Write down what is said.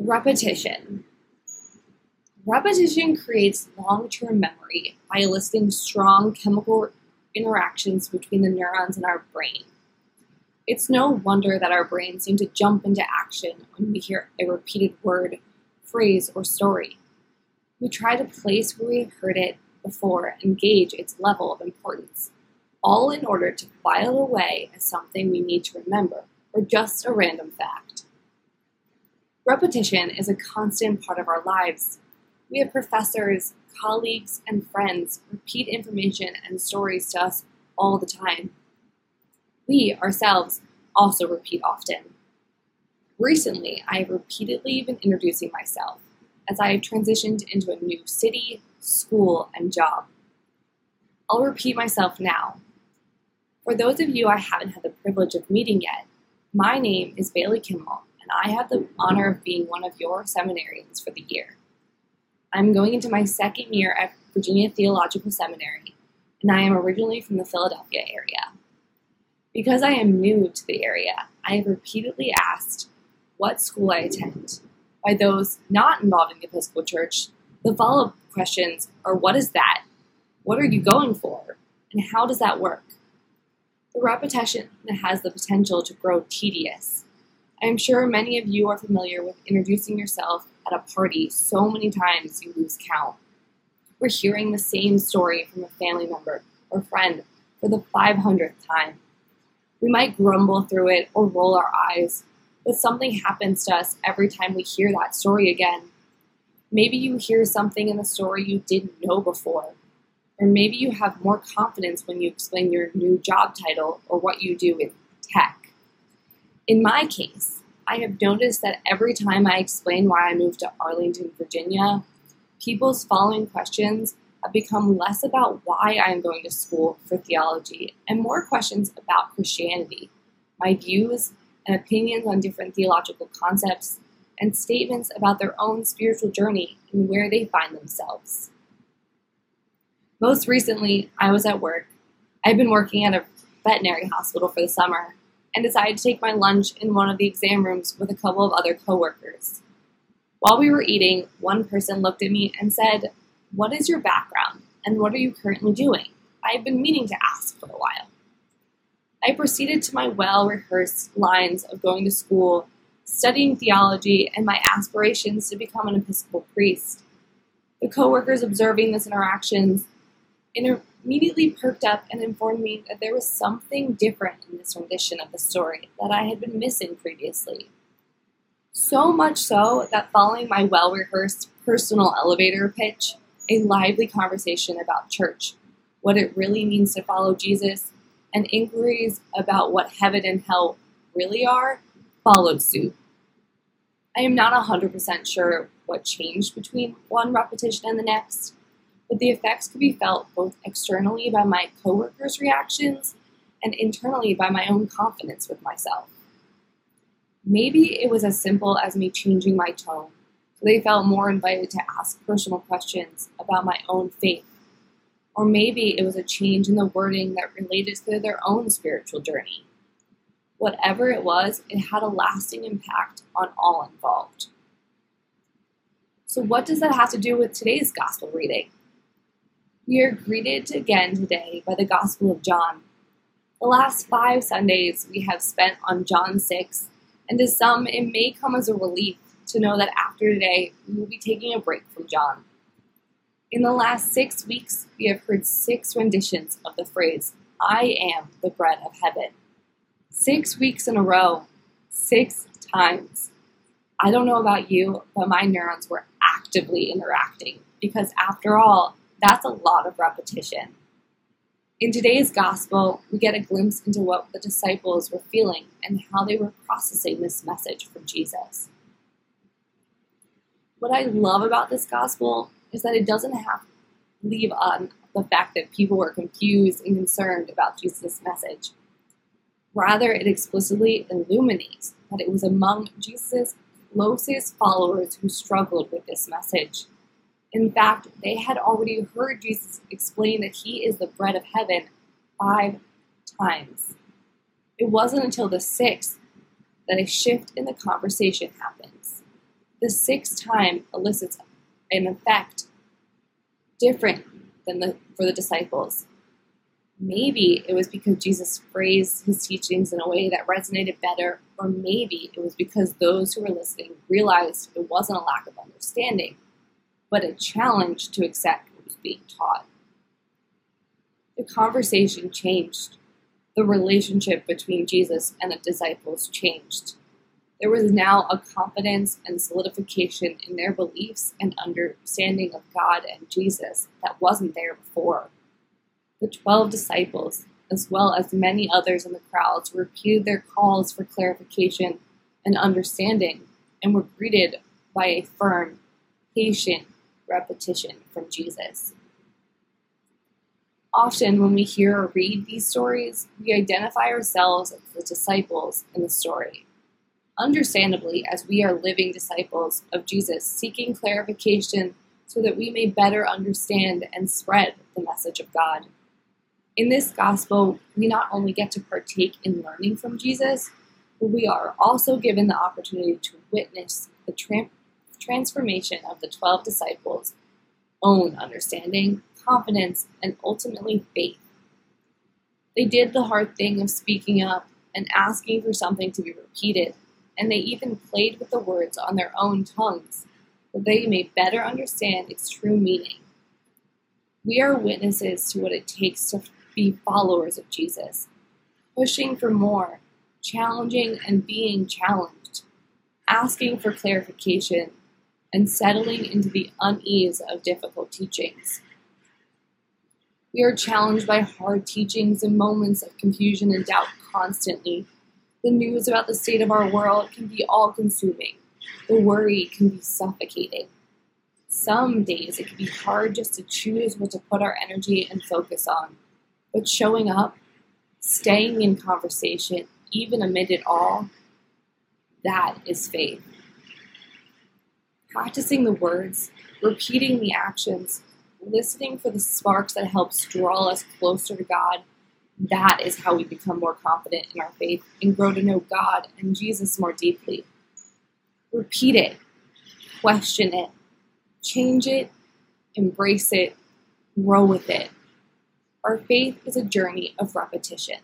Repetition. Repetition creates long term memory by eliciting strong chemical interactions between the neurons in our brain. It's no wonder that our brains seem to jump into action when we hear a repeated word, phrase, or story. We try to place where we've heard it before and gauge its level of importance, all in order to file away as something we need to remember or just a random fact. Repetition is a constant part of our lives. We have professors, colleagues, and friends repeat information and stories to us all the time we ourselves also repeat often. Recently, I have repeatedly been introducing myself as I have transitioned into a new city, school, and job. I'll repeat myself now. For those of you I haven't had the privilege of meeting yet, my name is Bailey Kimmel, I have the honor of being one of your seminarians for the year. I'm going into my second year at Virginia Theological Seminary, and I am originally from the Philadelphia area. Because I am new to the area, I have repeatedly asked what school I attend. By those not involved in the Episcopal Church, the follow up questions are what is that? What are you going for? And how does that work? The repetition has the potential to grow tedious. I am sure many of you are familiar with introducing yourself at a party so many times you lose count. We're hearing the same story from a family member or friend for the 500th time. We might grumble through it or roll our eyes, but something happens to us every time we hear that story again. Maybe you hear something in the story you didn't know before, or maybe you have more confidence when you explain your new job title or what you do in tech. In my case, I have noticed that every time I explain why I moved to Arlington, Virginia, people's following questions have become less about why I am going to school for theology and more questions about Christianity, my views and opinions on different theological concepts, and statements about their own spiritual journey and where they find themselves. Most recently, I was at work. I've been working at a veterinary hospital for the summer and decided to take my lunch in one of the exam rooms with a couple of other coworkers. While we were eating, one person looked at me and said, what is your background and what are you currently doing? I have been meaning to ask for a while. I proceeded to my well rehearsed lines of going to school, studying theology, and my aspirations to become an Episcopal priest. The coworkers observing this interaction immediately perked up and informed me that there was something different in this rendition of the story that I had been missing previously. So much so that following my well rehearsed personal elevator pitch, a lively conversation about church, what it really means to follow Jesus, and inquiries about what heaven and hell really are followed suit. I am not 100% sure what changed between one repetition and the next, but the effects could be felt both externally by my coworkers' reactions and internally by my own confidence with myself. Maybe it was as simple as me changing my tone so they felt more invited to ask personal questions about my own faith. Or maybe it was a change in the wording that related to their own spiritual journey. Whatever it was, it had a lasting impact on all involved. So, what does that have to do with today's gospel reading? We are greeted again today by the Gospel of John. The last five Sundays we have spent on John 6, and to some it may come as a relief to know that after today, we will be taking a break from John. In the last six weeks, we have heard six renditions of the phrase, I am the bread of heaven. Six weeks in a row, six times. I don't know about you, but my neurons were actively interacting because, after all, that's a lot of repetition. In today's gospel, we get a glimpse into what the disciples were feeling and how they were processing this message from Jesus what I love about this gospel is that it doesn't have leave on the fact that people were confused and concerned about Jesus' message. Rather, it explicitly illuminates that it was among Jesus' closest followers who struggled with this message. In fact, they had already heard Jesus explain that he is the bread of heaven five times. It wasn't until the sixth that a shift in the conversation happens. The sixth time elicits an effect different than the, for the disciples. Maybe it was because Jesus phrased his teachings in a way that resonated better, or maybe it was because those who were listening realized it wasn't a lack of understanding, but a challenge to accept what was being taught. The conversation changed. The relationship between Jesus and the disciples changed. There was now a confidence and solidification in their beliefs and understanding of God and Jesus that wasn't there before. The twelve disciples, as well as many others in the crowds, repeated their calls for clarification and understanding and were greeted by a firm, patient repetition from Jesus. Often, when we hear or read these stories, we identify ourselves as the disciples in the story understandably, as we are living disciples of Jesus, seeking clarification so that we may better understand and spread the message of God. In this gospel, we not only get to partake in learning from Jesus, but we are also given the opportunity to witness the tra- transformation of the 12 disciples' own understanding, confidence, and ultimately faith. They did the hard thing of speaking up and asking for something to be repeated and they even played with the words on their own tongues, that they may better understand its true meaning. We are witnesses to what it takes to be followers of Jesus, pushing for more, challenging and being challenged, asking for clarification, and settling into the unease of difficult teachings. We are challenged by hard teachings and moments of confusion and doubt constantly the news about the state of our world can be all consuming. The worry can be suffocating. Some days it can be hard just to choose what to put our energy and focus on. But showing up, staying in conversation, even amid it all, that is faith. Practicing the words, repeating the actions, listening for the sparks that helps draw us closer to God that is how we become more confident in our faith and grow to know God and Jesus more deeply. Repeat it, question it, change it, embrace it, grow with it. Our faith is a journey of repetition.